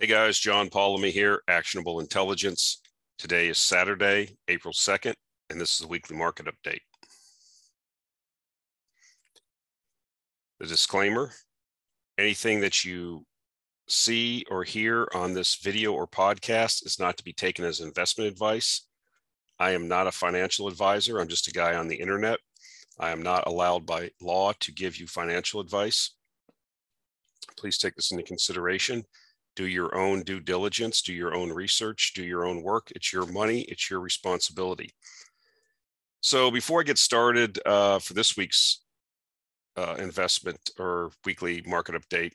Hey guys, John Polomny here, Actionable Intelligence. Today is Saturday, April 2nd, and this is the weekly market update. The disclaimer anything that you see or hear on this video or podcast is not to be taken as investment advice. I am not a financial advisor, I'm just a guy on the internet. I am not allowed by law to give you financial advice. Please take this into consideration do your own due diligence, do your own research, do your own work. It's your money, it's your responsibility. So before I get started uh, for this week's uh, investment or weekly market update,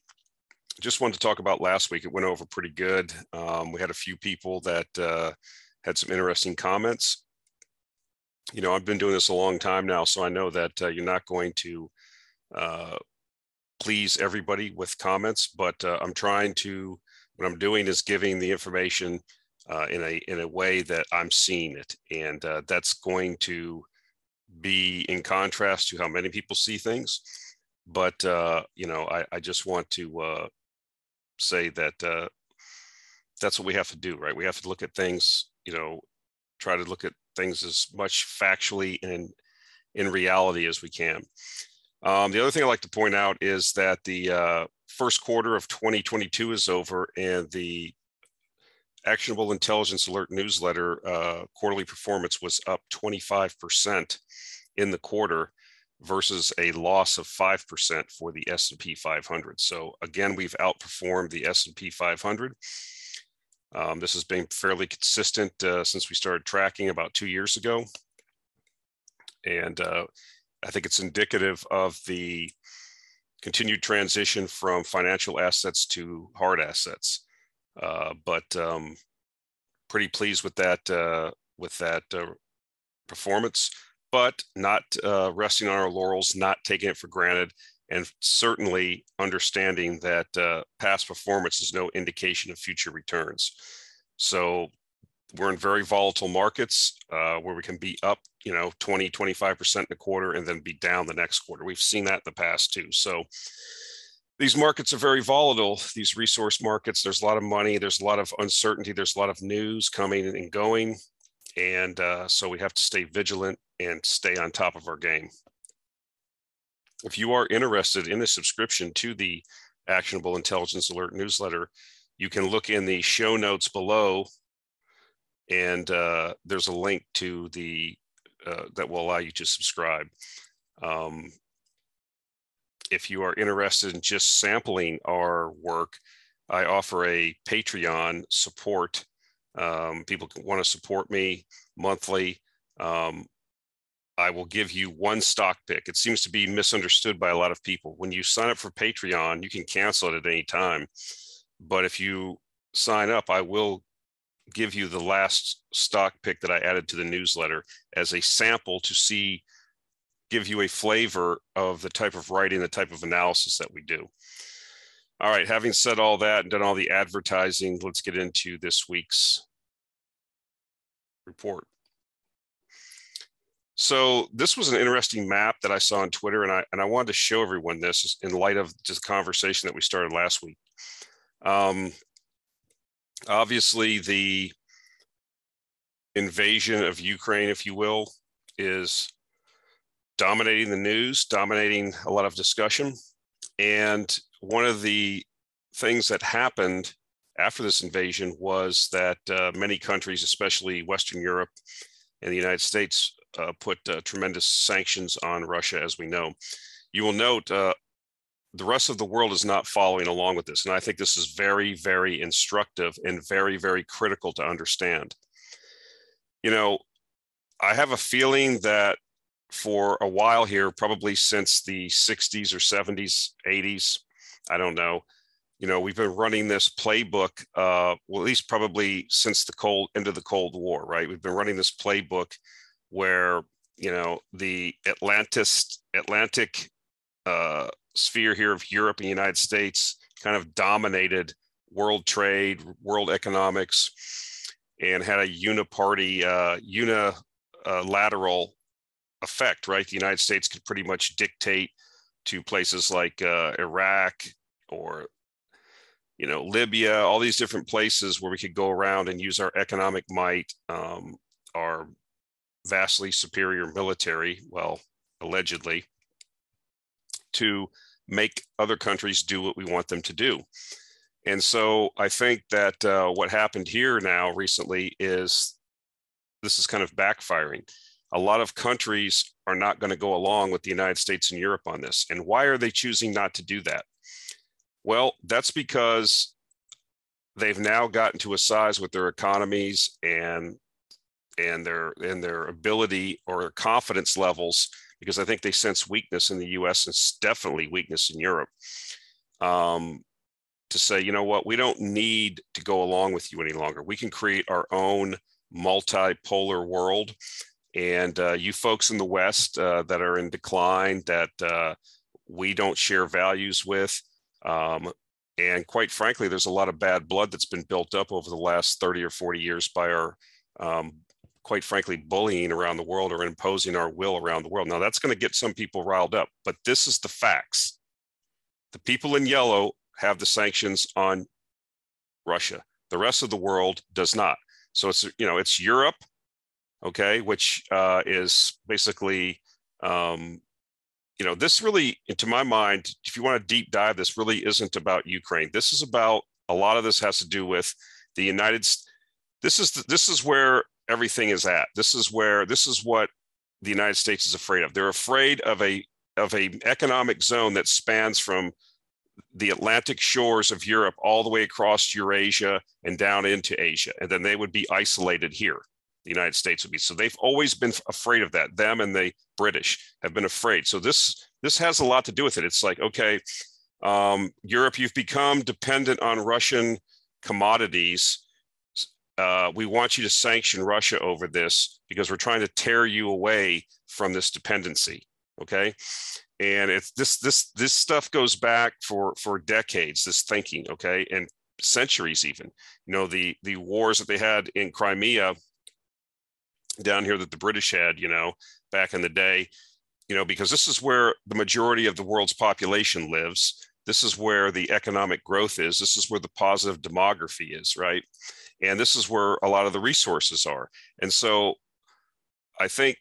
just wanted to talk about last week. It went over pretty good. Um, we had a few people that uh, had some interesting comments. You know, I've been doing this a long time now, so I know that uh, you're not going to uh, please everybody with comments, but uh, I'm trying to what I'm doing is giving the information uh, in a in a way that I'm seeing it, and uh, that's going to be in contrast to how many people see things. But uh, you know, I, I just want to uh, say that uh, that's what we have to do, right? We have to look at things, you know, try to look at things as much factually and in reality as we can. Um, the other thing I'd like to point out is that the uh, first quarter of 2022 is over and the actionable intelligence alert newsletter uh, quarterly performance was up 25% in the quarter versus a loss of 5% for the S&P 500. So again, we've outperformed the S&P 500. Um, this has been fairly consistent uh, since we started tracking about two years ago. And uh, I think it's indicative of the continued transition from financial assets to hard assets. Uh, but um, pretty pleased with that uh, with that uh, performance, but not uh, resting on our laurels, not taking it for granted, and certainly understanding that uh, past performance is no indication of future returns. So we're in very volatile markets uh, where we can be up, you know, 20, 25% in a quarter and then be down the next quarter. We've seen that in the past too. So these markets are very volatile, these resource markets. There's a lot of money, there's a lot of uncertainty, there's a lot of news coming and going. And uh, so we have to stay vigilant and stay on top of our game. If you are interested in a subscription to the Actionable Intelligence Alert newsletter, you can look in the show notes below and uh, there's a link to the uh, that will allow you to subscribe. Um, if you are interested in just sampling our work, I offer a Patreon support. Um, people want to support me monthly. Um, I will give you one stock pick. It seems to be misunderstood by a lot of people. When you sign up for Patreon, you can cancel it at any time. But if you sign up, I will give you the last stock pick that I added to the newsletter as a sample to see, give you a flavor of the type of writing, the type of analysis that we do. All right, having said all that and done all the advertising, let's get into this week's report. So this was an interesting map that I saw on Twitter, and I and I wanted to show everyone this in light of just conversation that we started last week. Um, obviously the invasion of Ukraine, if you will, is dominating the news, dominating a lot of discussion. And one of the things that happened after this invasion was that uh, many countries, especially Western Europe and the United States, uh, put uh, tremendous sanctions on Russia, as we know. You will note uh, the rest of the world is not following along with this. And I think this is very, very instructive and very, very critical to understand. You know, I have a feeling that for a while here, probably since the 60s or 70s, 80s, I don't know, you know, we've been running this playbook, uh, well, at least probably since the cold end of the Cold War, right? We've been running this playbook where, you know, the Atlantis, Atlantic uh, sphere here of Europe and the United States kind of dominated world trade, world economics, and had a uniparty, uh, unilateral effect, right? The United States could pretty much dictate to places like uh, Iraq or you know, Libya, all these different places where we could go around and use our economic might, um, our vastly superior military, well, allegedly, to make other countries do what we want them to do. And so I think that uh, what happened here now recently is this is kind of backfiring. A lot of countries are not going to go along with the United States and Europe on this. And why are they choosing not to do that? Well, that's because they've now gotten to a size with their economies and and their and their ability or confidence levels because I think they sense weakness in the U.S. and definitely weakness in Europe. Um, to say, you know what, we don't need to go along with you any longer. We can create our own multipolar world. And uh, you folks in the West uh, that are in decline, that uh, we don't share values with, um, and quite frankly, there's a lot of bad blood that's been built up over the last 30 or 40 years by our um, quite frankly, bullying around the world or imposing our will around the world. Now, that's going to get some people riled up, but this is the facts. The people in yellow have the sanctions on Russia. The rest of the world does not. So it's you know it's Europe, okay, which uh, is basically um, you know this really, to my mind, if you want to deep dive, this really isn't about Ukraine. This is about a lot of this has to do with the United. This is the, this is where everything is at. This is where this is what the United States is afraid of. They're afraid of a of a economic zone that spans from the Atlantic shores of Europe all the way across Eurasia and down into Asia, and then they would be isolated here. The United States would be so they've always been afraid of that. Them and the British have been afraid. So this this has a lot to do with it. It's like okay, um, Europe, you've become dependent on Russian commodities uh, we want you to sanction Russia over this because we're trying to tear you away from this dependency. Okay, and it's this this this stuff goes back for for decades. This thinking, okay, and centuries even. You know the the wars that they had in Crimea down here that the British had. You know back in the day. You know because this is where the majority of the world's population lives. This is where the economic growth is. This is where the positive demography is, right? And this is where a lot of the resources are. And so i think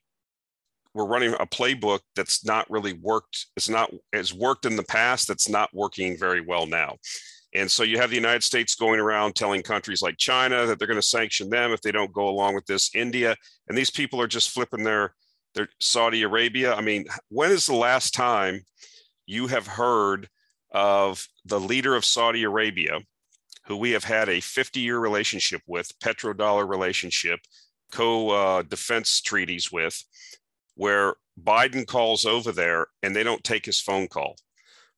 we're running a playbook that's not really worked it's not has worked in the past that's not working very well now. And so you have the united states going around telling countries like china that they're going to sanction them if they don't go along with this india and these people are just flipping their their saudi arabia. I mean when is the last time you have heard of the leader of saudi arabia who we have had a 50 year relationship with, petrodollar relationship, co uh, defense treaties with, where Biden calls over there and they don't take his phone call.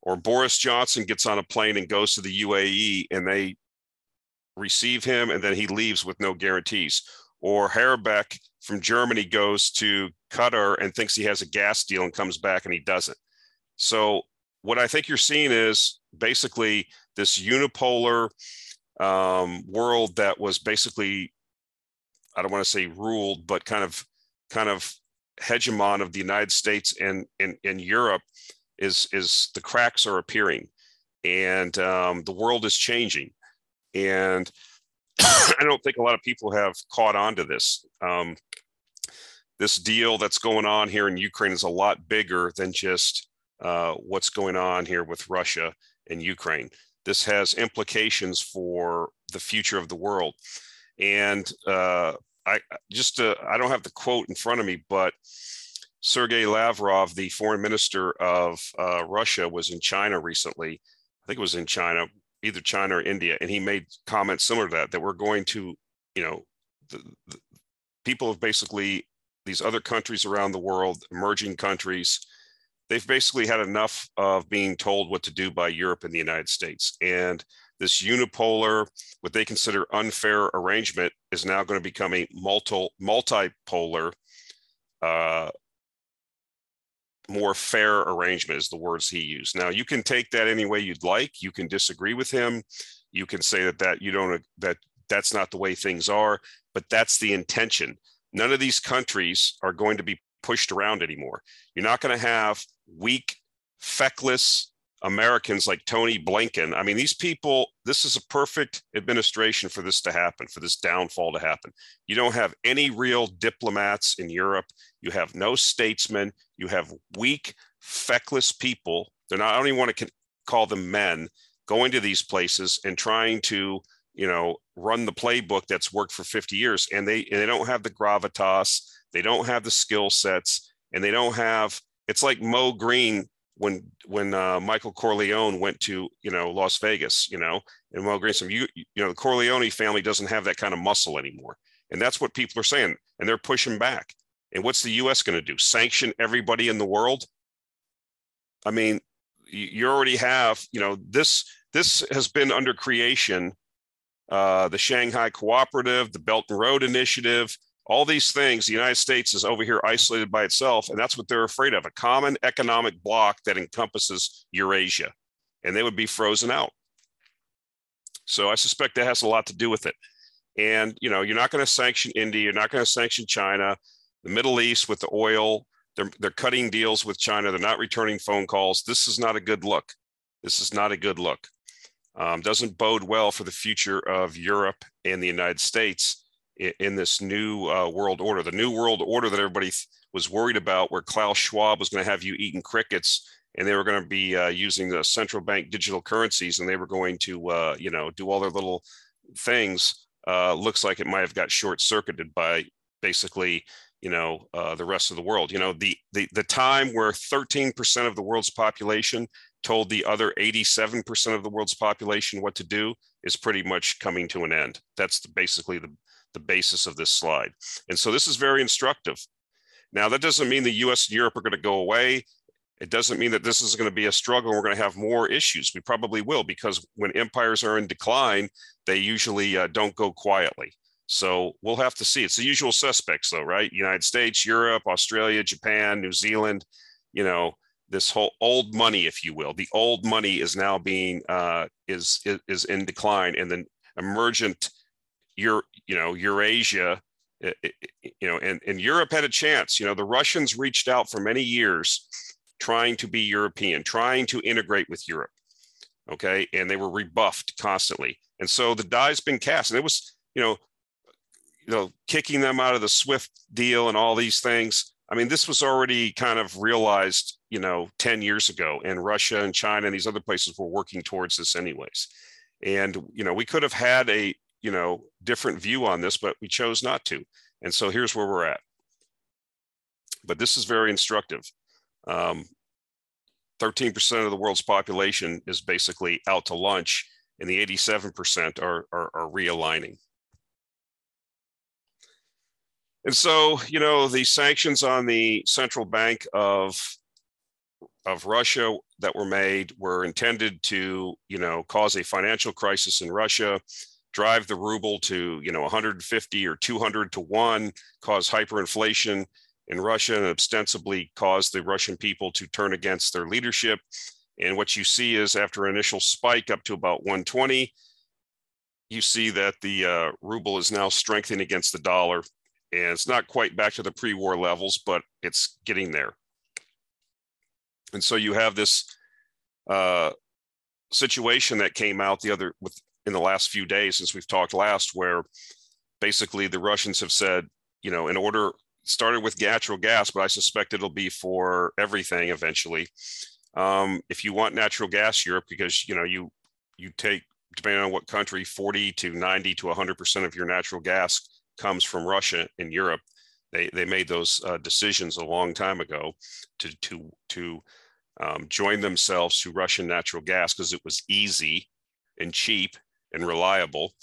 Or Boris Johnson gets on a plane and goes to the UAE and they receive him and then he leaves with no guarantees. Or Habeck from Germany goes to Qatar and thinks he has a gas deal and comes back and he doesn't. So, what I think you're seeing is basically this unipolar um, world that was basically, I don't want to say ruled, but kind of kind of hegemon of the United States and in, Europe is is the cracks are appearing and um, the world is changing. And I don't think a lot of people have caught on to this. Um, this deal that's going on here in Ukraine is a lot bigger than just uh, what's going on here with Russia and Ukraine this has implications for the future of the world. And uh, I just uh, I don't have the quote in front of me, but Sergei Lavrov, the foreign minister of uh, Russia, was in China recently. I think it was in China, either China or India, and he made comments similar to that. That we're going to, you know, the, the people have basically these other countries around the world, emerging countries, they've basically had enough of being told what to do by Europe and the United States. And this unipolar, what they consider unfair arrangement, is now going to become a multi multipolar, uh, more fair arrangement, is the words he used. Now you can take that any way you'd like. You can disagree with him. You can say that that you don't that that's not the way things are, but that's the intention. None of these countries are going to be pushed around anymore. You're not going to have weak, feckless Americans like Tony Blinken. I mean, these people, this is a perfect administration for this to happen, for this downfall to happen. You don't have any real diplomats in Europe. You have no statesmen. You have weak, feckless people. They're not, I don't even want to call them men, going to these places and trying to, you know, run the playbook that's worked for 50 years. And they, and they don't have the gravitas, they don't have the skill sets, and they don't have, it's like Moe Greene when when uh, Michael Corleone went to you know Las Vegas, you know, and Moe Greene said, you you know the Corleone family doesn't have that kind of muscle anymore, and that's what people are saying, and they're pushing back. And what's the U.S. going to do? Sanction everybody in the world? I mean, you already have you know this this has been under creation. Uh, the Shanghai Cooperative, the Belt and Road Initiative, all these things, the United States is over here isolated by itself, and that's what they're afraid of a common economic bloc that encompasses Eurasia, and they would be frozen out. So I suspect that has a lot to do with it. And you know, you're not going to sanction India, you're not going to sanction China, the Middle East with the oil. They're they're cutting deals with China. They're not returning phone calls. This is not a good look. This is not a good look. Um, doesn't bode well for the future of Europe and the United States in, this new uh, world order, the new world order that everybody th- was worried about, where Klaus Schwab was going to have you eating crickets and they were going to be uh, using the central bank digital currencies and they were going to, uh, you know, do all their little things. Uh, looks like it might have got short circuited by basically, you know, uh, the rest of the world. You know, the, the, the time where 13% of the world's population told the other 87% of the world's population what to do is pretty much coming to an end. That's basically the, the basis of this slide. And so this is very instructive. Now, that doesn't mean the US and Europe are going to go away. It doesn't mean that this is going to be a struggle. We're going to have more issues. We probably will, because when empires are in decline, they usually uh, don't go quietly. So we'll have to see. It's the usual suspects, though, right? United States, Europe, Australia, Japan, New Zealand, you know, this whole old money, if you will. The old money is now being uh, is, is in decline, and then emergent your you know Eurasia, you know, and, and Europe had a chance. You know, the Russians reached out for many years trying to be European, trying to integrate with Europe. Okay. And they were rebuffed constantly. And so the die's been cast. And it was, you know, you know, kicking them out of the SWIFT deal and all these things. I mean, this was already kind of realized, you know, 10 years ago, and Russia and China and these other places were working towards this anyways. And, you know, we could have had a, you know, different view on this, but we chose not to. And so here's where we're at. But this is very instructive. Um, 13% of the world's population is basically out to lunch, and the 87% are, are, are realigning. And so, you know, the sanctions on the central bank of of Russia that were made were intended to, you know, cause a financial crisis in Russia, drive the ruble to you know 150 or 200 to one, cause hyperinflation in Russia, and ostensibly cause the Russian people to turn against their leadership. And what you see is after an initial spike up to about 120, you see that the uh, ruble is now strengthening against the dollar. And it's not quite back to the pre war levels, but it's getting there. And so you have this uh, situation that came out the other with in the last few days since we've talked last, where basically the Russians have said, you know, in order started with natural gas, but I suspect it'll be for everything eventually. Um, if you want natural gas, Europe, because you know you you take depending on what country, 40 to 90 to 100 percent of your natural gas comes from Russia in Europe. They they made those uh, decisions a long time ago to to to um, join themselves to Russian natural gas because it was easy and cheap and reliable.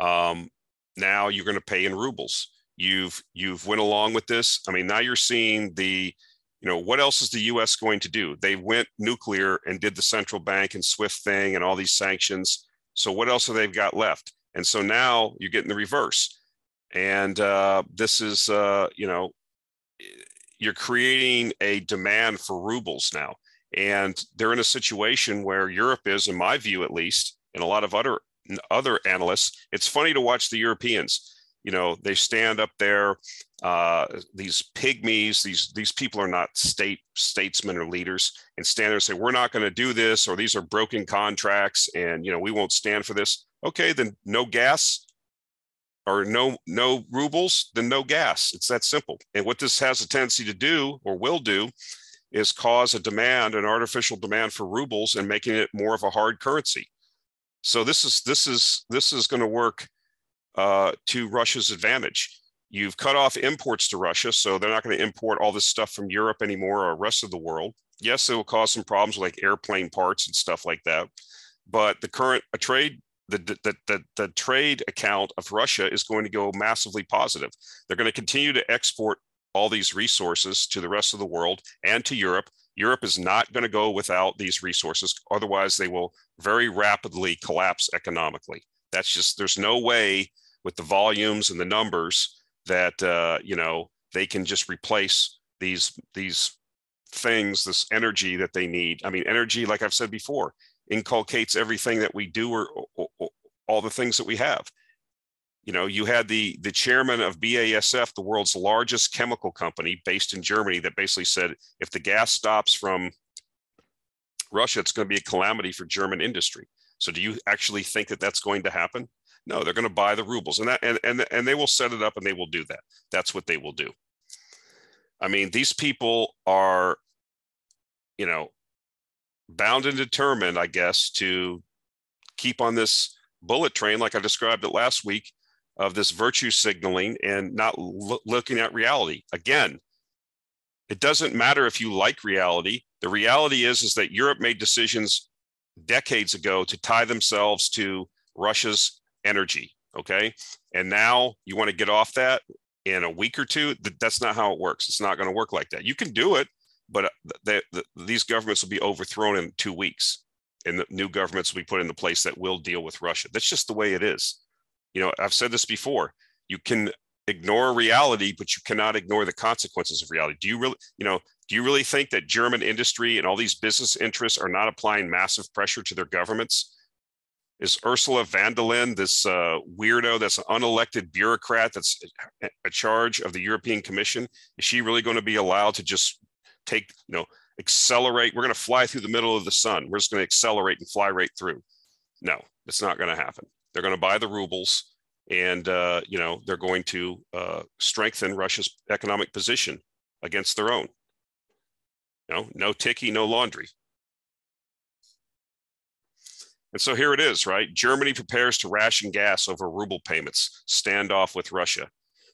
Um, now you're going to pay in rubles. You've you've went along with this. I mean, now you're seeing the, you know, what else is the U.S. going to do? They went nuclear and did the central bank and SWIFT thing and all these sanctions. So what else have they got left? And so now you're getting the reverse. And uh, this is, uh, you know, you're creating a demand for rubles now. And they're in a situation where Europe is, in my view at least, and a lot of other other analysts, it's funny to watch the Europeans. you know they stand up there uh, these pygmies these these people are not state statesmen or leaders and stand there and say we're not going to do this or these are broken contracts and you know we won't stand for this. Okay then no gas or no no rubles then no gas. It's that simple. And what this has a tendency to do or will do is cause a demand an artificial demand for rubles and making it more of a hard currency so this is this is this is going to work uh, to Russia's advantage. You've cut off imports to Russia, so they're not going to import all this stuff from Europe anymore or rest of the world. Yes, it will cause some problems like airplane parts and stuff like that. But the current trade the, the, the, the trade account of Russia is going to go massively positive. They're going to continue to export all these resources to the rest of the world and to Europe. Europe is not going to go without these resources. Otherwise, they will very rapidly collapse economically. That's just, there's no way with the volumes and the numbers that uh, you know they can just replace these these things this energy that they need i mean energy like i've said before inculcates everything that we do or, or, or, all the things that we have you know you had the the chairman of BASF the world's largest chemical company based in Germany that basically said if the gas stops from Russia it's going to be a calamity for German industry so do you actually think that that's going to happen no, they're going to buy the rubles, and that and and and they will set it up, and they will do that. That's what they will do. I mean, these people are, you know, bound and determined, I guess, to keep on this bullet train, like I described it last week, of this virtue signaling and not lo- looking at reality. Again, it doesn't matter if you like reality. The reality is is that Europe made decisions decades ago to tie themselves to Russia's energy. Okay. And now you want to get off that in a week or two. That's not how it works. It's not going to work like that. You can do it, but uh, these governments will be overthrown in two weeks and the new governments will be put into place that will deal with Russia. That's just the way it is. You know, I've said this before. You can ignore reality, but you cannot ignore the consequences of reality. Do you really, you know, do you really think that German industry and all these business interests are not applying massive pressure to their governments is Ursula von der Leyen, this uh, weirdo that's an unelected bureaucrat that's a charge of the European Commission, is she really going to be allowed to just take, you know, accelerate? We're going to fly through the middle of the sun. We're just going to accelerate and fly right through. No, it's not going to happen. They're going to buy the rubles and, uh, you know, they're going to uh, strengthen Russia's economic position against their own. Know, no ticky, no laundry. And so here it is, right? Germany prepares to ration gas over ruble payments, standoff with Russia.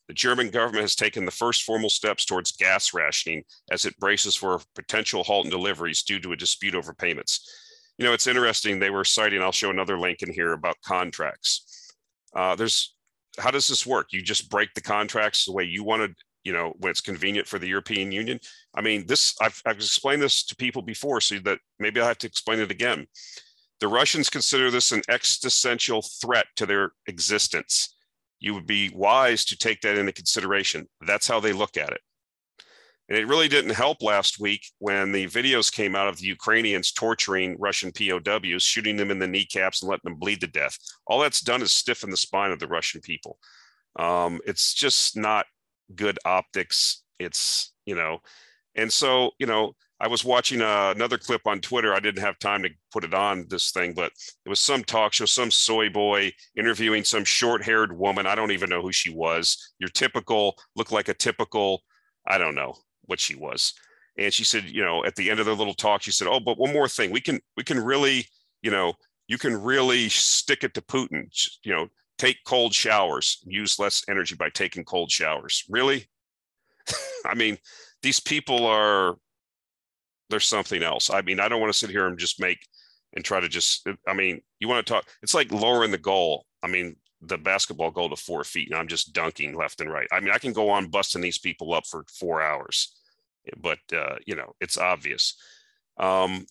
The German government has taken the first formal steps towards gas rationing as it braces for a potential halt in deliveries due to a dispute over payments. You know, it's interesting. They were citing, I'll show another link in here about contracts. Uh, there's, how does this work? You just break the contracts the way you want wanted, you know, when it's convenient for the European Union. I mean, this, I've, I've explained this to people before, so that maybe I have to explain it again the Russians consider this an existential threat to their existence. You would be wise to take that into consideration. That's how they look at it. And it really didn't help last week when the videos came out of the Ukrainians torturing Russian POWs, shooting them in the kneecaps and letting them bleed to death. All that's done is stiffen the spine of the Russian people. Um, it's just not good optics. It's, you know, and so, you know, I was watching uh, another clip on Twitter. I didn't have time to put it on this thing, but it was some talk show, some soy boy interviewing some short haired woman. I don't even know who she was. Your typical, looked like a typical, I don't know what she was. And she said, you know, at the end of the little talk, she said, "Oh, but one more thing, we can we can really, you know, you can really stick it to Putin. You know, take cold showers, use less energy by taking cold showers. Really? I mean, these people are there's something else. I mean, I don't want to sit here and just make and try to just. I mean, you want to talk? It's like lowering the goal. I mean, the basketball goal to four feet, and I'm just dunking left and right. I mean, I can go on busting these people up for four hours, but uh, you know, it's obvious. Um,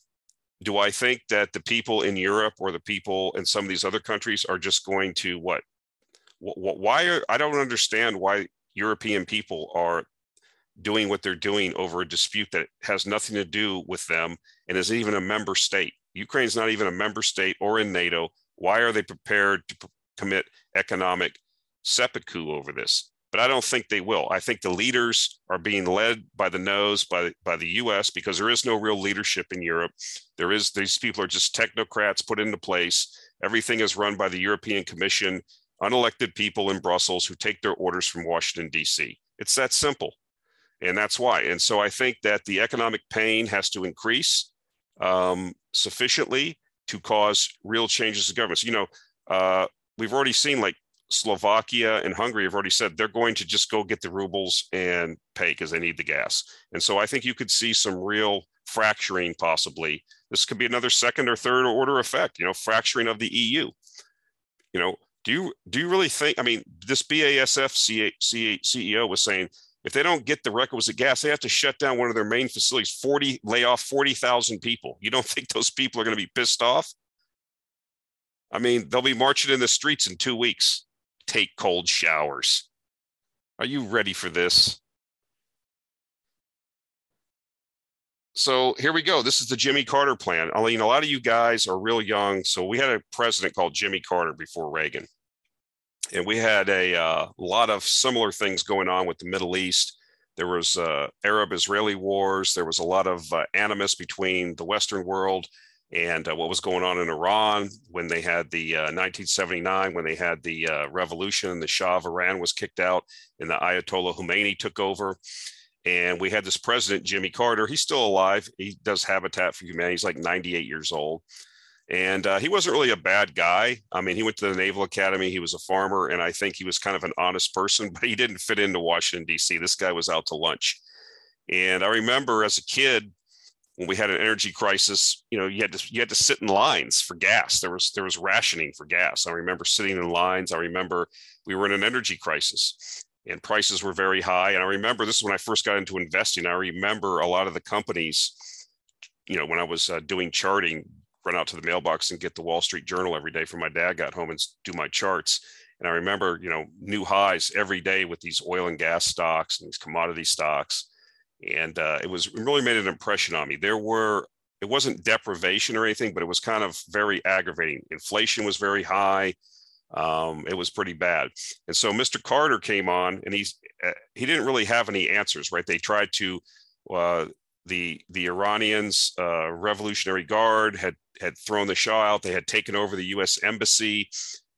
do I think that the people in Europe or the people in some of these other countries are just going to what? Why are I don't understand why European people are doing what they're doing over a dispute that has nothing to do with them and is even a member state. Ukraine's not even a member state or in NATO. Why are they prepared to commit economic seppuku over this but I don't think they will. I think the leaders are being led by the nose by by the U.S. because there is no real leadership in Europe. There is these people are just technocrats put into place. Everything is run by the European Commission, unelected people in Brussels who take their orders from Washington D.C. It's that simple, and that's why. And so I think that the economic pain has to increase um, sufficiently to cause real changes to governments. You know, uh, we've already seen like Slovakia and Hungary have already said they're going to just go get the rubles and pay because they need the gas. And so I think you could see some real fracturing possibly. This could be another second or third order effect, you know, fracturing of the EU. You know, do you do you really think? I mean, this BASF CEO was saying if they don't get the requisite gas, they have to shut down one of their main facilities, 40 lay off 40,000 people. You don't think those people are going to be pissed off? I mean, they'll be marching in the streets in two weeks take cold showers. Are you ready for this? So here we go. This is the Jimmy Carter plan. I mean, a lot of you guys are real young. So we had a president called Jimmy Carter before Reagan. And we had a uh, lot of similar things going on with the Middle East. There was uh, Arab-Israeli wars. There was a lot of uh, animus between the Western world and uh, what was going on in Iran when they had the uh, 1979, when they had the uh, revolution and the Shah of Iran was kicked out and the Ayatollah Khomeini took over. And we had this president, Jimmy Carter. He's still alive. He does Habitat for Humanity. He's like 98 years old. And uh, he wasn't really a bad guy. I mean, he went to the Naval Academy. He was a farmer. And I think he was kind of an honest person, but he didn't fit into Washington, D.C. This guy was out to lunch. And I remember as a kid, when we had an energy crisis, you know, you had to you had to sit in lines for gas. There was there was rationing for gas. I remember sitting in lines. I remember we were in an energy crisis and prices were very high. And I remember this is when I first got into investing. I remember a lot of the companies, you know, when I was uh, doing charting, run out to the mailbox and get the Wall Street Journal every day from my dad. Got home and do my charts. And I remember, you know, new highs every day with these oil and gas stocks and these commodity stocks and uh, it was it really made an impression on me. There were it wasn't deprivation or anything, but it was kind of very aggravating. Inflation was very high. Um, it was pretty bad. And so Mr. Carter came on, and he's uh, he didn't really have any answers. Right? They tried to uh, the the Iranians uh, Revolutionary Guard had had thrown the Shah out. They had taken over the U.S. embassy.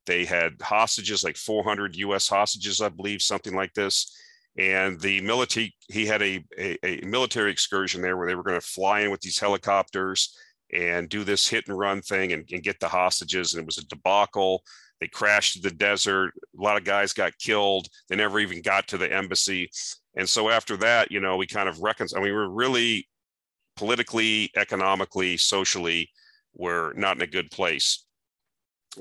They had hostages, like 400 U.S. hostages, I believe, something like this and the military he had a, a, a military excursion there where they were going to fly in with these helicopters and do this hit and run thing and, and, get the hostages and it was a debacle. They crashed in the desert. A lot of guys got killed. They never even got to the embassy. And so after that you know we kind of reconciled I mean, we were really politically economically socially we're not in a good place.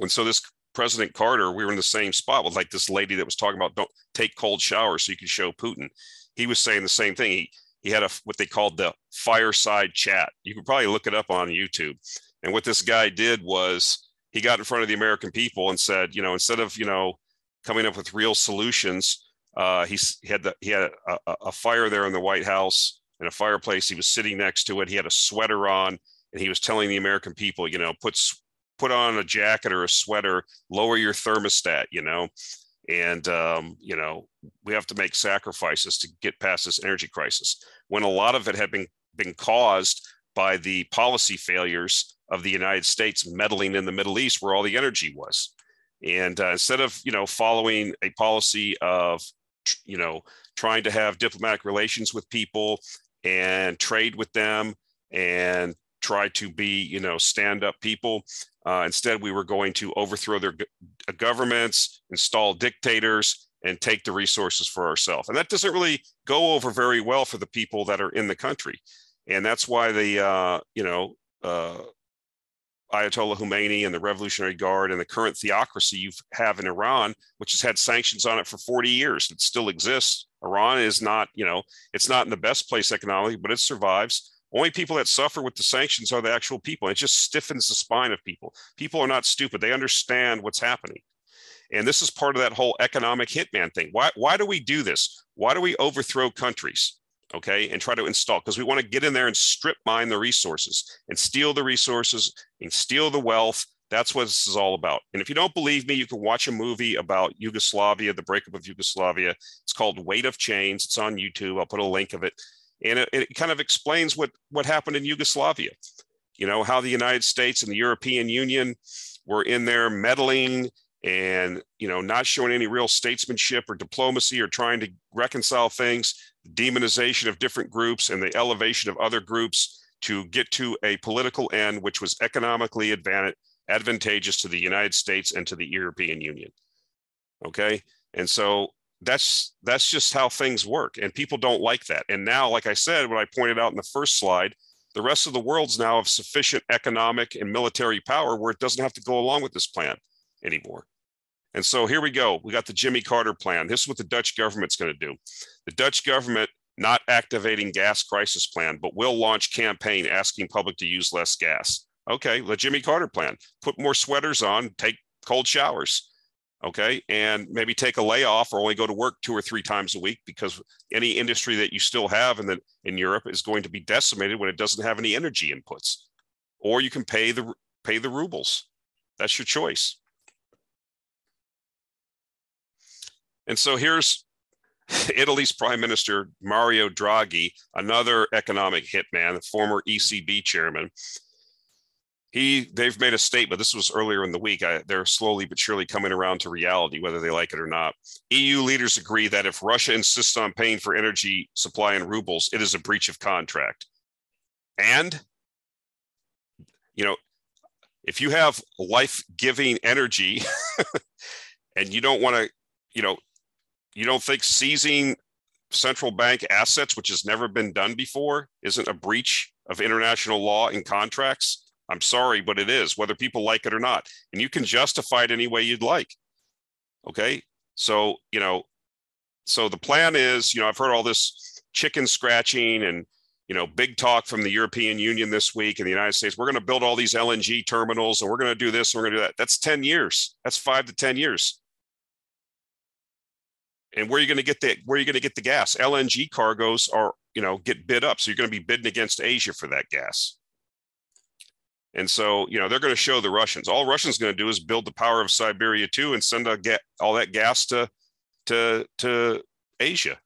And so this President Carter, we were in the same spot with like this lady that was talking about don't take cold showers so you can show Putin. He was saying the same thing. He he had a what they called the fireside chat. You could probably look it up on YouTube. And what this guy did was he got in front of the American people and said, you know, instead of you know coming up with real solutions, uh, he, he had the, he had a, a fire there in the White House in a fireplace. He was sitting next to it. He had a sweater on, and he was telling the American people, you know, put put on a jacket or a sweater, lower your thermostat, you know, and um, you know we have to make sacrifices to get past this energy crisis. When a lot of it had been been caused by the policy failures of the United States meddling in the Middle East, where all the energy was, and uh, instead of you know following a policy of you know trying to have diplomatic relations with people and trade with them and try to be, you know, stand up people. Uh, instead, we were going to overthrow their uh, governments, install dictators, and take the resources for ourselves. And that doesn't really go over very well for the people that are in the country. And that's why the, uh, you know, uh, Ayatollah Khomeini and the Revolutionary Guard and the current theocracy you have in Iran, which has had sanctions on it for 40 years, it still exists. Iran is not, you know, it's not in the best place economically, but it survives. Only people that suffer with the sanctions are the actual people. It just stiffens the spine of people. People are not stupid. They understand what's happening. And this is part of that whole economic hitman thing. Why, why do we do this? Why do we overthrow countries? Okay, and try to install because we want to get in there and strip mine the resources and steal the resources and steal the wealth That's what this is all about. And if you don't believe me, you can watch a movie about Yugoslavia, the breakup of Yugoslavia. It's called Weight of Chains. It's on YouTube. I'll put a link of it. And it, it kind of explains what, what happened in Yugoslavia. You know, how the United States and the European Union were in there meddling and you know not showing any real statesmanship or diplomacy or trying to reconcile things demonization of different groups and the elevation of other groups to get to a political end which was economically advantageous to the united states and to the european union okay and so that's that's just how things work and people don't like that and now like i said what i pointed out in the first slide the rest of the world's now of sufficient economic and military power where it doesn't have to go along with this plan anymore. And so here we go. We got the Jimmy Carter plan. This is what the Dutch government's going to do. The Dutch government not activating gas crisis plan, but will launch campaign asking public to use less gas. Okay, the Jimmy Carter plan. Put more sweaters on, take cold showers. Okay, and maybe take a layoff or only go to work two or three times a week because any industry that you still have in the in Europe is going to be decimated when it doesn't have any energy inputs. Or you can pay the pay the rubles. That's your choice. And so here's Italy's Prime Minister Mario Draghi, another economic hitman, former ECB chairman. He, they've made a statement. This was earlier in the week. I, they're slowly but surely coming around to reality, whether they like it or not. EU leaders agree that if Russia insists on paying for energy supply in rubles, it is a breach of contract. And, you know, if you have life-giving energy and you don't want to, you know, you don't think seizing central bank assets, which has never been done before, isn't a breach of international law and contracts? I'm sorry, but it is, whether people like it or not. And you can justify it any way you'd like. Okay. So, you know, so the plan is, you know, I've heard all this chicken scratching and, you know, big talk from the European Union this week in the United States. We're going to build all these LNG terminals and we're going to do this and we're going to do that. That's 10 years. That's five to 10 years. And where are you going to get the where are you going to get the gas? LNG cargoes are you know get bid up, so you're going to be bidding against Asia for that gas. And so you know they're going to show the Russians. All Russians going to do is build the power of Siberia too, and send all that gas to to to Asia.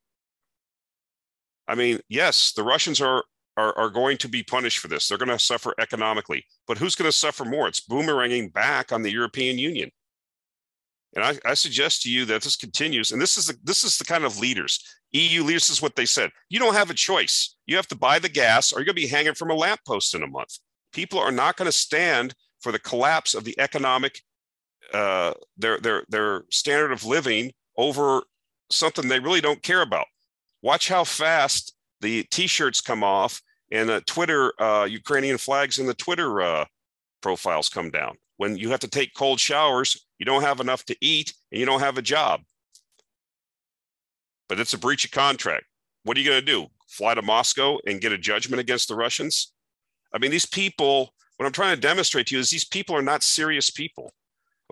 I mean, yes, the Russians are are, are going to be punished for this. They're going to suffer economically, but who's going to suffer more? It's boomeranging back on the European Union. And I, I, suggest to you that this continues, and this is the, this is the kind of leaders. EU leaders is what they said. You don't have a choice. You have to buy the gas, or you're going to be hanging from a lamppost in a month. People are not going to stand for the collapse of the economic, uh, their their their standard of living over something they really don't care about. Watch how fast the T-shirts come off and the Twitter uh, Ukrainian flags and the Twitter uh, profiles come down when you have to take cold showers, you don't have enough to eat, and you don't have a job. But it's a breach of contract. What are you going to do? Fly to Moscow and get a judgment against the Russians? I mean, these people, what I'm trying to demonstrate to you is these people are not serious people.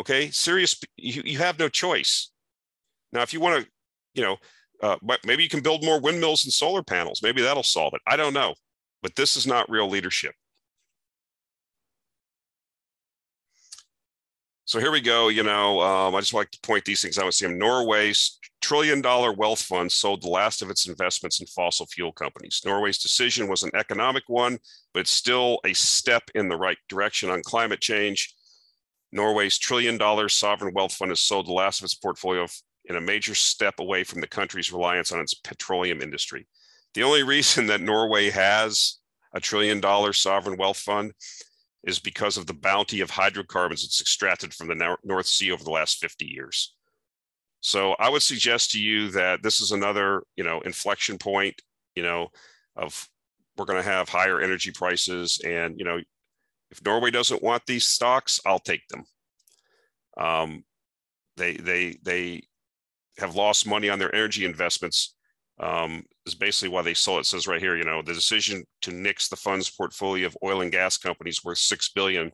Okay, serious, you, you have no choice. Now, if you want to, you know, uh, maybe you can build more windmills and solar panels. Maybe that'll solve it. I don't know. But this is not real leadership. So here we go. You know, um, I just like to point these things out. See them. Norway's trillion dollar wealth fund sold the last of its investments in fossil fuel companies. Norway's decision was an economic one, but it's still a step in the right direction on climate change. Norway's trillion dollar sovereign wealth fund has sold the last of its portfolio in a major step away from the country's reliance on its petroleum industry. The only reason that Norway has a trillion dollar sovereign wealth fund is because of the bounty of hydrocarbons it's extracted from the North Sea over the last 50 years. So I would suggest to you that this is another, you know, inflection point, you know, of we're going to have higher energy prices. And, you know, if Norway doesn't want these stocks, I'll take them. Um, they, they, they have lost money on their energy investments um, is basically why they sold it. says right here, you know, the decision to nix the fund's portfolio of oil and gas companies worth six billion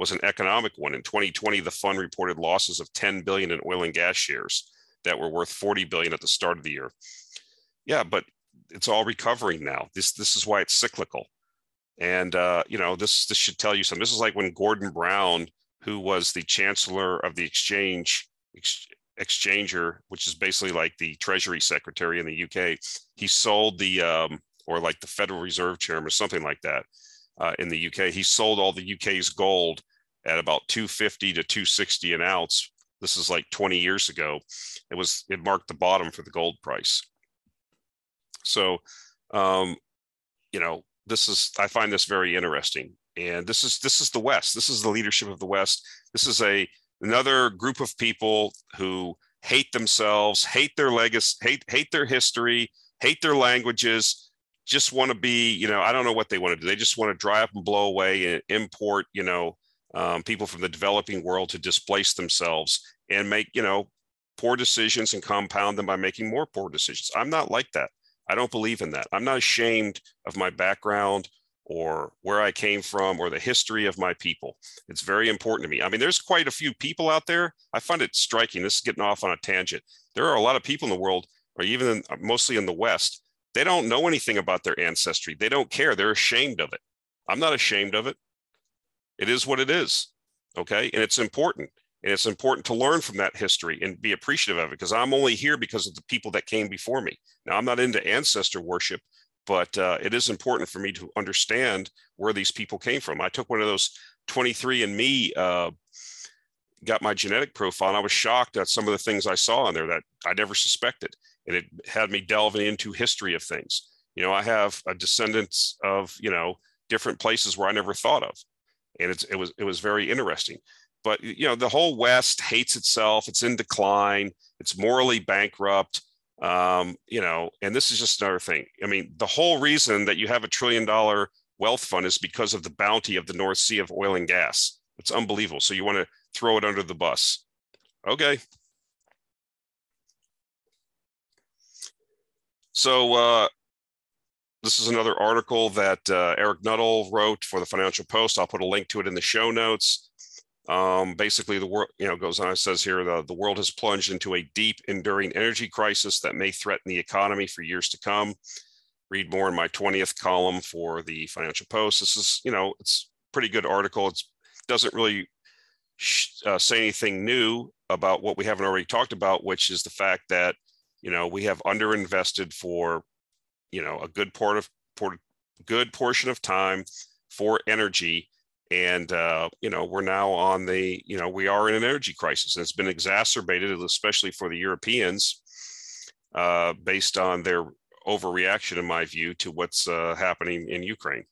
was an economic one. In 2020, the fund reported losses of 10 billion in oil and gas shares that were worth 40 billion at the start of the year. Yeah, but it's all recovering now. This this is why it's cyclical. And uh, you know, this this should tell you something. This is like when Gordon Brown who was the chancellor of the exchange ex, exchanger, which is basically like the treasury secretary in the UK. He sold the um, or like the Federal Reserve chairman or something like that uh, in the UK. He sold all the UK's gold at about 250 to 260 an ounce. This is like 20 years ago. It was it marked the bottom for the gold price. So, um, you know, this is I find this very interesting. And this is this is the West. This is the leadership of the West. This is a another group of people who hate themselves, hate their legacy, hate hate their history, hate their languages, just want to be, you know, I don't know what they want to do. They just want to dry up and blow away and import, you know, um, people from the developing world to displace themselves and make, you know, poor decisions and compound them by making more poor decisions. I'm not like that. I don't believe in that. I'm not ashamed of my background or where I came from or the history of my people. It's very important to me. I mean, there's quite a few people out there. I find it striking. This is getting off on a tangent. There are a lot of people in the world, or even in, mostly in the West, they don't know anything about their ancestry. They don't care. They're ashamed of it. I'm not ashamed of it. It is what it is. Okay. And it's important. And it's important to learn from that history and be appreciative of it because I'm only here because of the people that came before me. Now, I'm not into ancestor worship, but uh, it is important for me to understand where these people came from. I took one of those 23andMe, uh, got my genetic profile, and I was shocked at some of the things I saw in there that I never suspected. And it had me delving into history of things. You know, I have a descendants of, you know, different places where I never thought of. And it's, it was it was very interesting. But you know the whole west hates itself. It's in decline. It's morally bankrupt. Um, you know and this is just another thing. I mean the whole reason that you have a trillion dollar wealth fund is because of the bounty of the north sea of oil and gas. It's unbelievable. So you want to throw it under the bus. Okay. So uh, this is another article that uh, Eric Nuttall wrote for the Financial Post. I'll put a link to it in the show notes. Um, basically, the world, you know, goes on. It says here the, the world has plunged into a deep, enduring energy crisis that may threaten the economy for years to come. Read more in my 20th column for the Financial Post. This is, you know, it's pretty good article. It doesn't really uh, say anything new about what we haven't already talked about, which is the fact that, you know, we have underinvested for, you know, a good part of, port, good portion of time for energy. And uh, you know we're now on the you know we are in an energy crisis. And it's been exacerbated especially for the europeans uh, based on their overreaction in my view to what's uh, happening in ukraine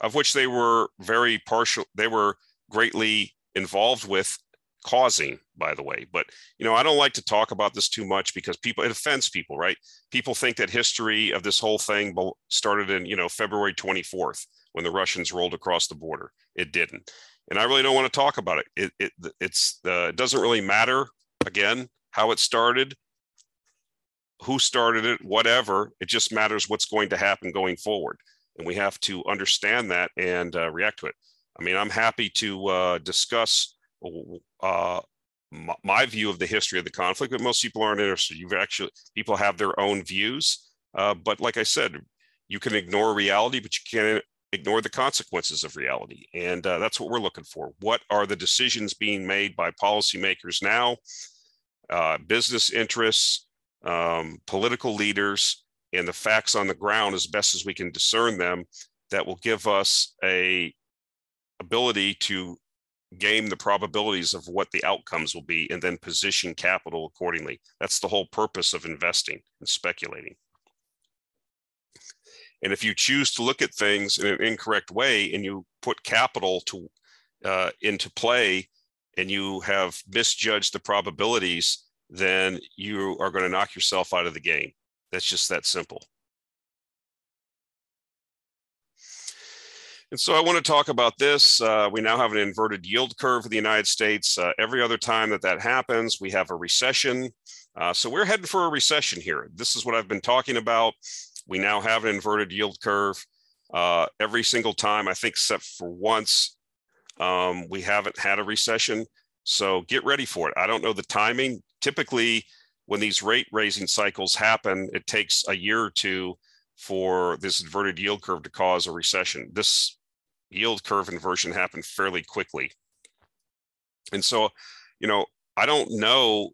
of which they were very partial they were greatly involved with causing by the way. But you know i don't like to talk about this too much because people it offends people right? People think that history of this whole thing started in you know february 24th when the russians rolled across the border. It didn't. And i really don't want to talk about it. It, it it's uh, it doesn't really matter again how it started who started it whatever. It just matters what's going to happen going forward. And we have to understand that and uh, react to it. I mean i'm happy to uh, discuss uh, my view of the history of the conflict, but most people aren't interested. You've actually people have their own views, uh, but like I said, you can ignore reality, but you can't ignore the consequences of reality, and uh, that's what we're looking for. What are the decisions being made by policymakers now, uh, business interests, um, political leaders, and the facts on the ground as best as we can discern them that will give us a ability to game the probabilities of what the outcomes will be and then position capital accordingly. That's the whole purpose of investing and speculating. And if you choose to look at things in an incorrect way and you put capital to uh, into play and you have misjudged the probabilities, then you are going to knock yourself out of the game. That's just that simple. And so I want to talk about this. Uh, we now have an inverted yield curve in the United States. Uh, every other time that that happens, we have a recession. Uh, so we're heading for a recession here. This is what I've been talking about. We now have an inverted yield curve. Uh, every single time, I think, except for once, um, we haven't had a recession. So get ready for it. I don't know the timing. Typically, when these rate raising cycles happen, it takes a year or two for this inverted yield curve to cause a recession. This yield curve inversion happened fairly quickly. And so, you know, I don't know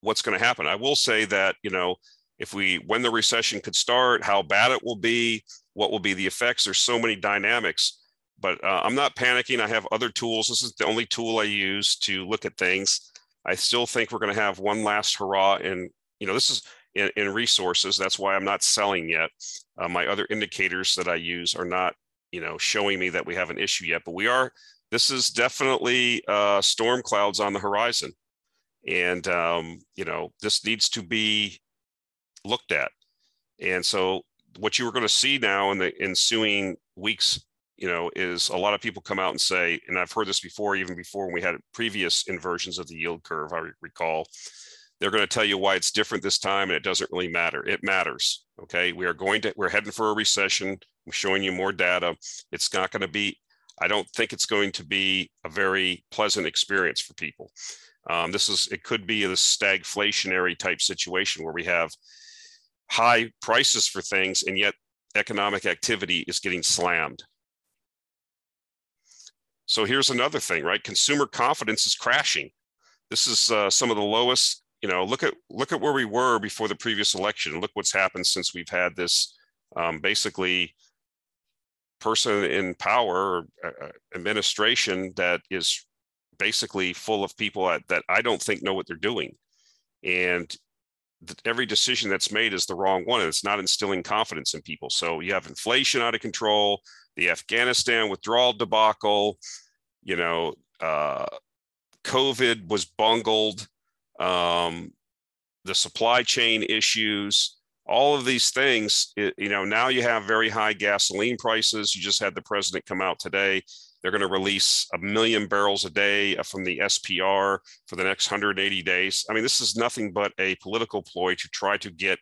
what's going to happen. I will say that, you know, if we when the recession could start, how bad it will be, what will be the effects. There's so many dynamics, but uh, I'm not panicking. I have other tools. This is the only tool I use to look at things. I still think we're going to have one last hurrah, and you know, this is in, in resources. That's why I'm not selling yet. Uh, my other indicators that I use are not, you know, showing me that we have an issue yet, but we are. This is definitely uh, storm clouds on the horizon, and um, you know, this needs to be looked at. And so what you are going to see now in the ensuing weeks, you know, is a lot of people come out and say, and I've heard this before, even before when we had previous inversions of the yield curve, I recall, they're going to tell you why it's different this time and it doesn't really matter. It matters. Okay. We are going to, we're heading for a recession. I'm showing you more data. It's not going to be, I don't think it's going to be a very pleasant experience for people. Um, this is, it could be a stagflationary type situation where we have high prices for things, and yet economic activity is getting slammed. So here's another thing, right? Consumer confidence is crashing. This is uh, some of the lowest. You know, look at look at where we were before the previous election. Look what's happened since we've had this um, basically person in power uh, administration that is basically full of people that, that I don't think know what they're doing. And every decision that's made is the wrong one and it's not instilling confidence in people so you have inflation out of control the afghanistan withdrawal debacle you know uh, covid was bungled um, the supply chain issues all of these things it, you know now you have very high gasoline prices you just had the president come out today they're going to release a million barrels a day from the SPR for the next 180 days. I mean, this is nothing but a political ploy to try to get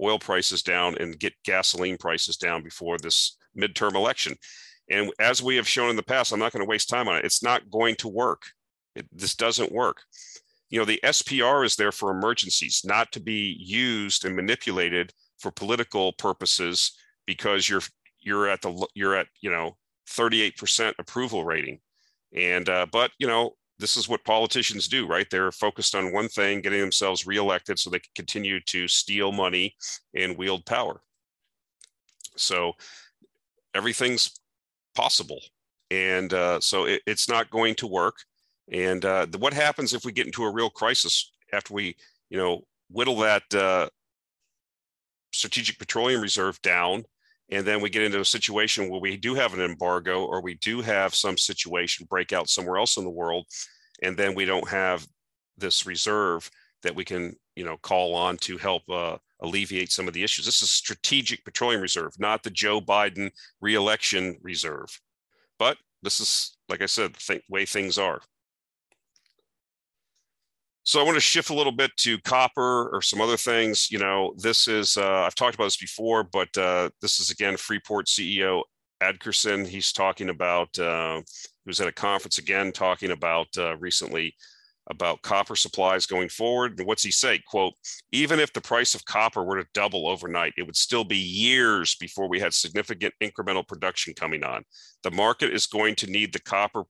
oil prices down and get gasoline prices down before this midterm election. And as we have shown in the past, I'm not going to waste time on it. It's not going to work. It, this doesn't work. You know, the SPR is there for emergencies, not to be used and manipulated for political purposes because you're you're at the you're at you know 38% approval rating. And, uh, but, you know, this is what politicians do, right? They're focused on one thing, getting themselves reelected so they can continue to steal money and wield power. So everything's possible. And uh, so it, it's not going to work. And uh, the, what happens if we get into a real crisis after we, you know, whittle that uh, strategic petroleum reserve down and then we get into a situation where we do have an embargo or we do have some situation break out somewhere else in the world and then we don't have this reserve that we can you know call on to help uh, alleviate some of the issues. This is strategic petroleum reserve not the joe biden reelection reserve. But this is like i said the way things are so I want to shift a little bit to copper or some other things. You know, this is uh, I've talked about this before, but uh, this is again Freeport CEO Adkerson. He's talking about uh, he was at a conference again talking about uh, recently about copper supplies going forward. And what's he say? Quote, even if the price of copper were to double overnight, it would still be years before we had significant incremental production coming on. The market is going to need the copper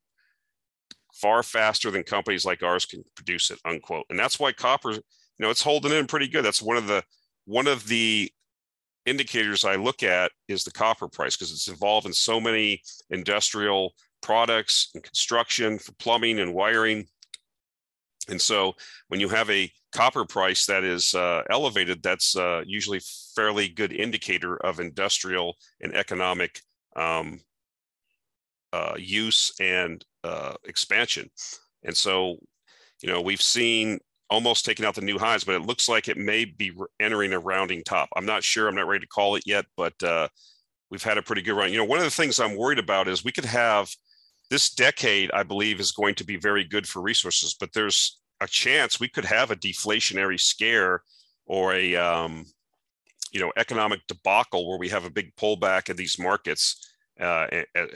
far faster than companies like ours can produce it unquote. And that's why copper you know it's holding in pretty good. That's one of the one of the indicators i look at is the copper price because it's involved in so many industrial products and construction for plumbing and wiring. And so when you have a copper price that is uh, elevated that's uh, usually fairly good indicator of industrial and economic um, uh, use and uh, expansion. And so, you know, we've seen almost taking out the new highs, but it looks like it may be entering a rounding top. I'm not sure. I'm not ready to call it yet, but uh, we've had a pretty good run. You know, one of the things I'm worried about is we could have this decade, I believe, is going to be very good for resources, but there's a chance we could have a deflationary scare or a um, you know economic debacle where we have a big pullback in these markets uh,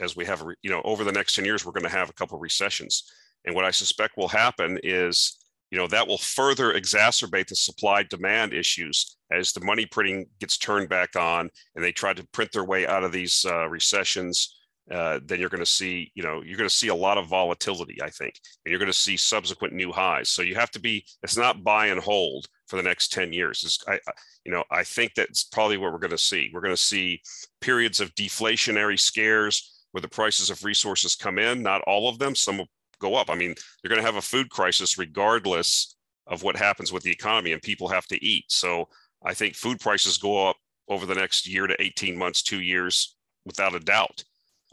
as we have, you know, over the next 10 years, we're going to have a couple of recessions. And what I suspect will happen is, you know, that will further exacerbate the supply demand issues as the money printing gets turned back on and they try to print their way out of these uh, recessions uh, then you're going to see, you know, you're going to see a lot of volatility, I think, and you're going to see subsequent new highs. So you have to be, it's not buy and hold for the next 10 years. It's, I, you know, I think that's probably what we're going to see. We're going to see periods of deflationary scares where the prices of resources come in, not all of them, some will go up. I mean, you're going to have a food crisis regardless of what happens with the economy and people have to eat. So I think food prices go up over the next year to 18 months, two years, without a doubt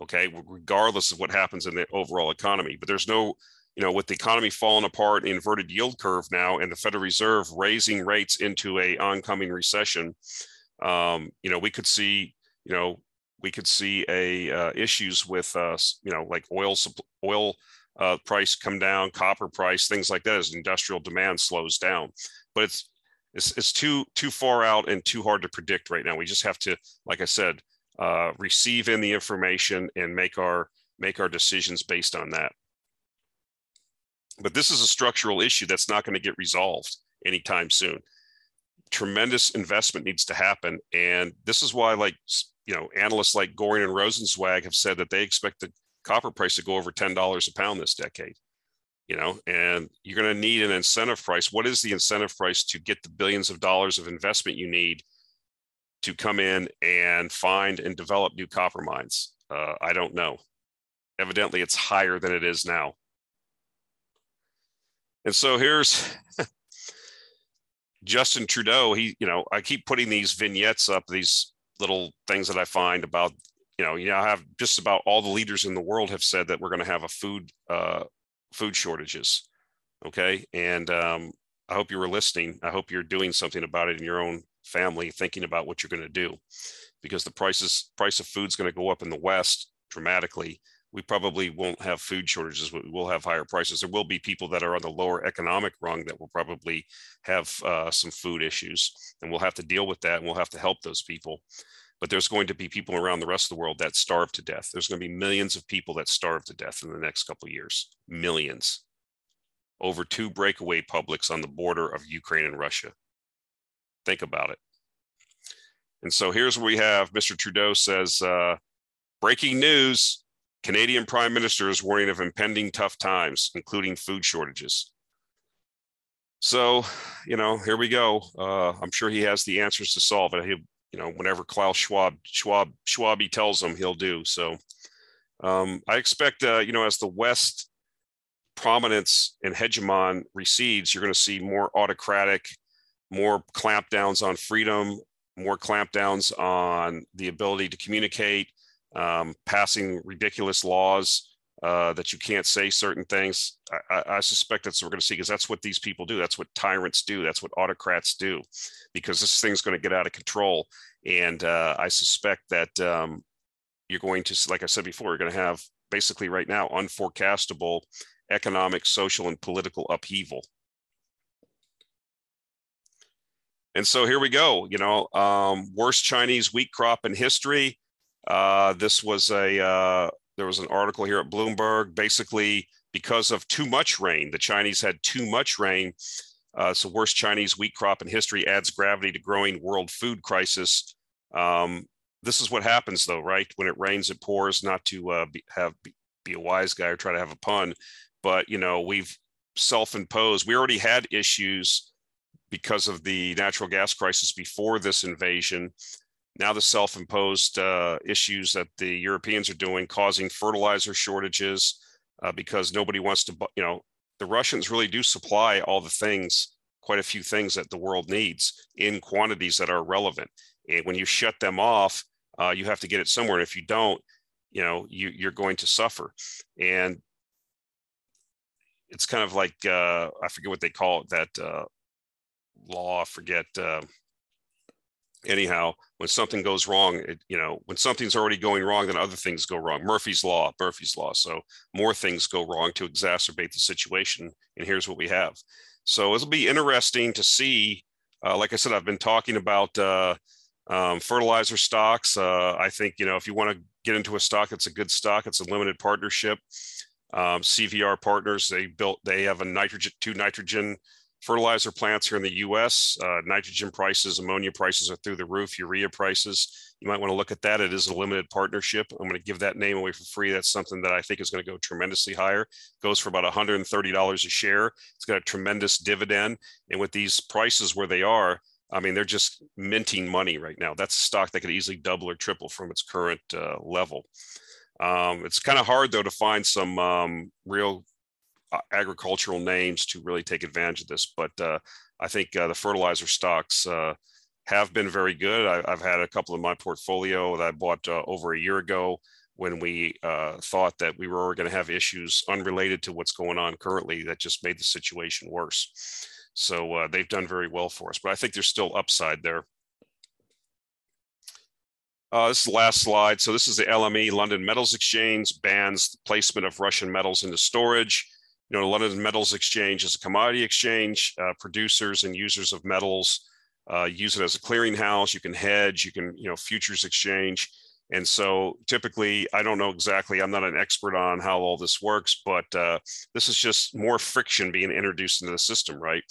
okay, regardless of what happens in the overall economy. But there's no, you know, with the economy falling apart, inverted yield curve now, and the Federal Reserve raising rates into a oncoming recession, um, you know, we could see, you know, we could see a uh, issues with, uh, you know, like oil oil uh, price come down, copper price, things like that as industrial demand slows down. But it's it's, it's too too far out and too hard to predict right now. We just have to, like I said, uh, receive in the information and make our make our decisions based on that. But this is a structural issue that's not going to get resolved anytime soon. Tremendous investment needs to happen, and this is why, like you know, analysts like Goehring and Rozencwajg have said that they expect the copper price to go over ten dollars a pound this decade. You know, and you're going to need an incentive price. What is the incentive price to get the billions of dollars of investment you need to come in and find and develop new copper mines? Uh, I don't know. Evidently, it's higher than it is now. And so here's Justin Trudeau. He, you know, I keep putting these vignettes up, these little things that I find about, you know, you know, I have just about all the leaders in the world have said that we're going to have a food, uh, food shortages. Okay, and um, I hope you were listening. I hope you're doing something about it in your own family thinking about what you're going to do. Because the prices price of food is going to go up in the west dramatically. We probably won't have food shortages but we will have higher prices. There will be people that are on the lower economic rung that will probably have uh, some food issues and we'll have to deal with that and we'll have to help those people. But there's going to be people around the rest of the world that starve to death. There's going to be millions of people that starve to death in the next couple years. Millions over two breakaway publics on the border of ukraine and russia Think about it. And so here's where we have Mr. Trudeau says, uh, breaking news Canadian Prime Minister is warning of impending tough times, including food shortages. So, you know, here we go. Uh, I'm sure he has the answers to solve it. He, you know, whenever Klaus Schwab, Schwab, Schwabi tells him, he'll do. So, um, I expect, uh, you know, as the West prominence and hegemon recedes, you're going to see more autocratic, more clampdowns on freedom, more clampdowns on the ability to communicate, um, passing ridiculous laws uh, that you can't say certain things. I, I, suspect that's what we're going to see because that's what these people do. That's what tyrants do. That's what autocrats do, because this thing's going to get out of control. And uh, I suspect that um, you're going to, like I said before, you're going to have basically right now unforecastable economic, social, and political upheaval. And so here we go. You know, um, worst Chinese wheat crop in history. Uh, this was a uh, there was an article here at Bloomberg. Basically, because of too much rain, the Chinese had too much rain. Uh, so worst Chinese wheat crop in history adds gravity to growing world food crisis. Um, this is what happens, though, right? When it rains, it pours. Not to uh, be, have be, be a wise guy or try to have a pun, but you know we've self-imposed. We already had issues because of the natural gas crisis before this invasion. Now the self-imposed uh, issues that the Europeans are doing, causing fertilizer shortages, uh, because nobody wants to, you know, the Russians really do supply all the things, quite a few things that the world needs in quantities that are relevant. And when you shut them off, uh, you have to get it somewhere. And if you don't, you know, you, you're going to suffer. And it's kind of like uh, I forget what they call it that uh, law, I forget. Uh, anyhow, when something goes wrong, it, you know, when something's already going wrong, then other things go wrong. Murphy's law, Murphy's law. So more things go wrong to exacerbate the situation. And here's what we have. So it'll be interesting to see. Uh, like I said, I've been talking about uh, um, fertilizer stocks. Uh, I think you know if you want to get into a stock, it's a good stock. It's a limited partnership. Um, CVR Partners they built. They have a nitrogen two nitrogen fertilizer plants here in the US. Uh, nitrogen prices, ammonia prices are through the roof, urea prices. You might want to look at that. It is a limited partnership. I'm going to give that name away for free. That's something that I think is going to go tremendously higher. Goes for about $130 a share. It's got a tremendous dividend. And with these prices where they are, I mean, they're just minting money right now. That's a stock that could easily double or triple from its current uh, level. Um, it's kind of hard though to find some um, real uh, agricultural names to really take advantage of this. But uh, I think uh, the fertilizer stocks uh, have been very good. I, have had a couple in my portfolio that I bought uh, over a year ago when we uh, thought that we were going to have issues unrelated to what's going on currently that just made the situation worse. So they've done very well for us, but I think there's still upside there. Uh, this is the last slide. So this is the LME, London Metals Exchange, bans the placement of Russian metals into storage. You know, the London Metals Exchange is a commodity exchange. Uh, producers and users of metals uh, use it as a clearinghouse. You can hedge, you can, you know, futures exchange. And so typically, I don't know exactly, I'm not an expert on how all this works, but uh, this is just more friction being introduced into the system, right?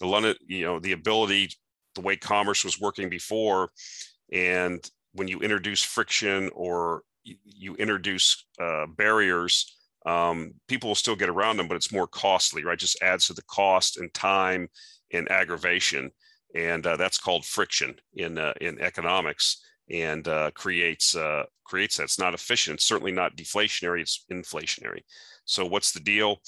The London, you know, the ability, the way commerce was working before, and when you introduce friction or you, introduce uh, barriers, um, people will still get around them, but it's more costly, right? Just adds to the cost and time and aggravation, and uh, that's called friction in uh, in economics, and uh, creates uh, creates that. It's not efficient. It's certainly not deflationary. It's inflationary. So what's the deal?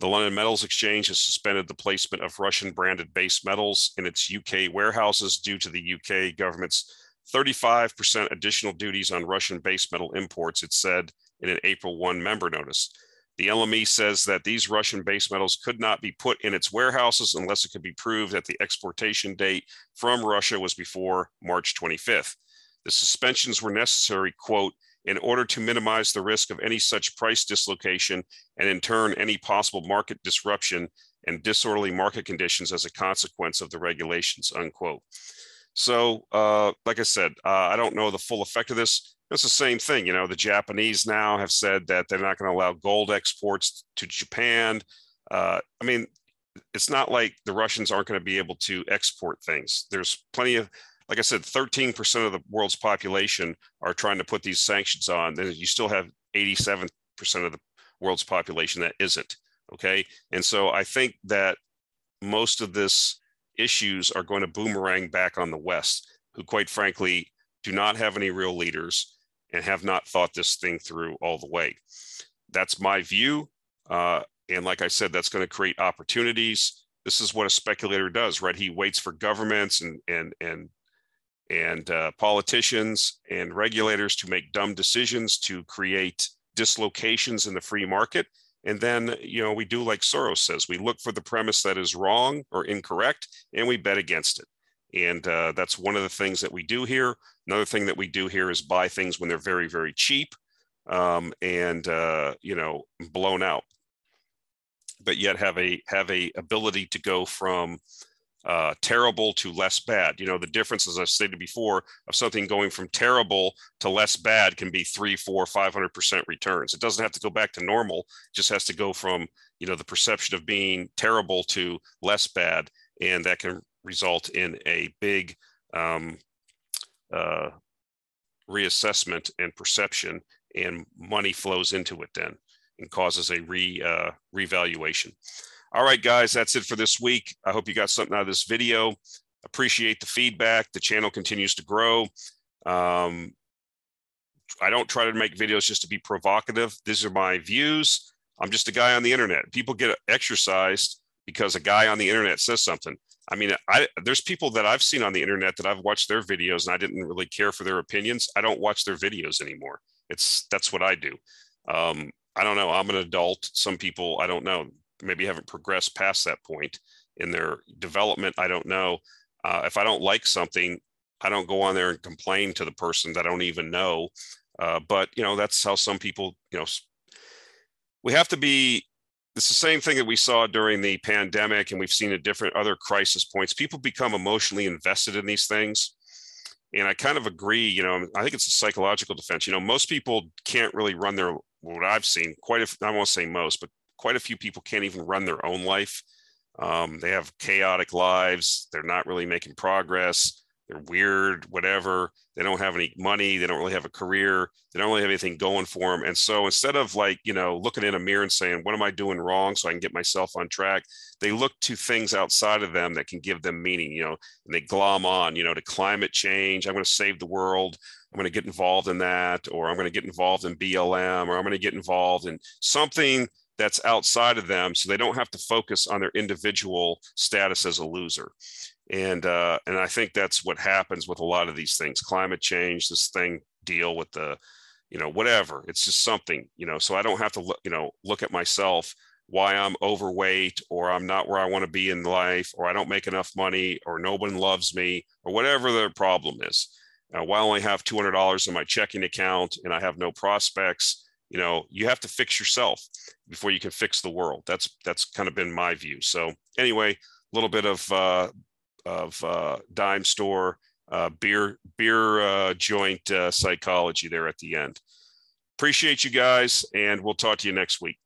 The London Metals Exchange has suspended the placement of Russian branded base metals in its UK warehouses due to the UK government's 35% additional duties on Russian base metal imports, it said in an April 1 member notice. The LME says that these Russian base metals could not be put in its warehouses unless it could be proved that the exportation date from Russia was before March 25th. The suspensions were necessary, quote, in order to minimize the risk of any such price dislocation and in turn any possible market disruption and disorderly market conditions as a consequence of the regulations, unquote. So, uh, like I said, uh, I don't know the full effect of this. It's the same thing. You know, the Japanese now have said that they're not going to allow gold exports to Japan. Uh, I mean, it's not like the Russians aren't going to be able to export things. There's plenty of, like I said, 13% of the world's population are trying to put these sanctions on. Then you still have 87% of the world's population that isn't. Okay. And so I think that most of this issues are going to boomerang back on the West, who, quite frankly, do not have any real leaders and have not thought this thing through all the way. That's my view. Uh, and like I said, that's going to create opportunities. This is what a speculator does, right? He waits for governments and and and and uh, politicians and regulators to make dumb decisions to create dislocations in the free market and then, you know, we do like Soros says, we look for the premise that is wrong or incorrect, and we bet against it. And uh, that's one of the things that we do here. Another thing that we do here is buy things when they're very, very cheap um, and, uh, you know, blown out, but yet have a have a ability to go from uh, terrible to less bad. You know, the difference, as I've stated before, of something going from terrible to less bad can be three, four, five hundred percent returns. It doesn't have to go back to normal; it just has to go from you know the perception of being terrible to less bad, and that can result in a big um, uh, reassessment and perception, and money flows into it then and causes a re uh, revaluation. All right, guys, that's it for this week. I hope you got something out of this video. Appreciate the feedback. The channel continues to grow. Um, I don't try to make videos just to be provocative. These are my views. I'm just a guy on the internet. People get exercised because a guy on the internet says something. I mean, I, there's people that I've seen on the internet that I've watched their videos and I didn't really care for their opinions. I don't watch their videos anymore. It's that's what I do. Um, I don't know. I'm an adult. Some people I don't know maybe haven't progressed past that point in their development. I don't know. Uh, if I don't like something, I don't go on there and complain to the person that I don't even know. Uh, but you know, that's how some people, you know, we have to be. It's the same thing that we saw during the pandemic, and we've seen at different other crisis points. People become emotionally invested in these things, and I kind of agree. You know, I think it's a psychological defense. You know, most people can't really run their what I've seen. Quite I won't say most, but quite a few people can't even run their own life. Um, they have chaotic lives. They're not really making progress. They're weird, whatever. They don't have any money. They don't really have a career. They don't really have anything going for them. And so instead of like, you know, looking in a mirror and saying, what am I doing wrong so I can get myself on track? They look to things outside of them that can give them meaning, you know, and they glom on, you know, to climate change. I'm going to save the world. I'm going to get involved in that, or I'm going to get involved in BLM, or I'm going to get involved in something that's outside of them so they don't have to focus on their individual status as a loser. And uh, and i think that's what happens with a lot of these things. Climate change this thing deal with the you know whatever. It's just something you know so i don't have to look you know look at myself why i'm overweight or i'm not where i want to be in life or i don't make enough money or no one loves me or whatever the problem is. Uh, why only have $200 in my checking account and i have no prospects you know you have to fix yourself before you can fix the world. That's that's kind of been my view. So anyway a little bit of uh, of uh, dime store uh, beer beer uh, joint uh, psychology there at the end. Appreciate you guys and we'll talk to you next week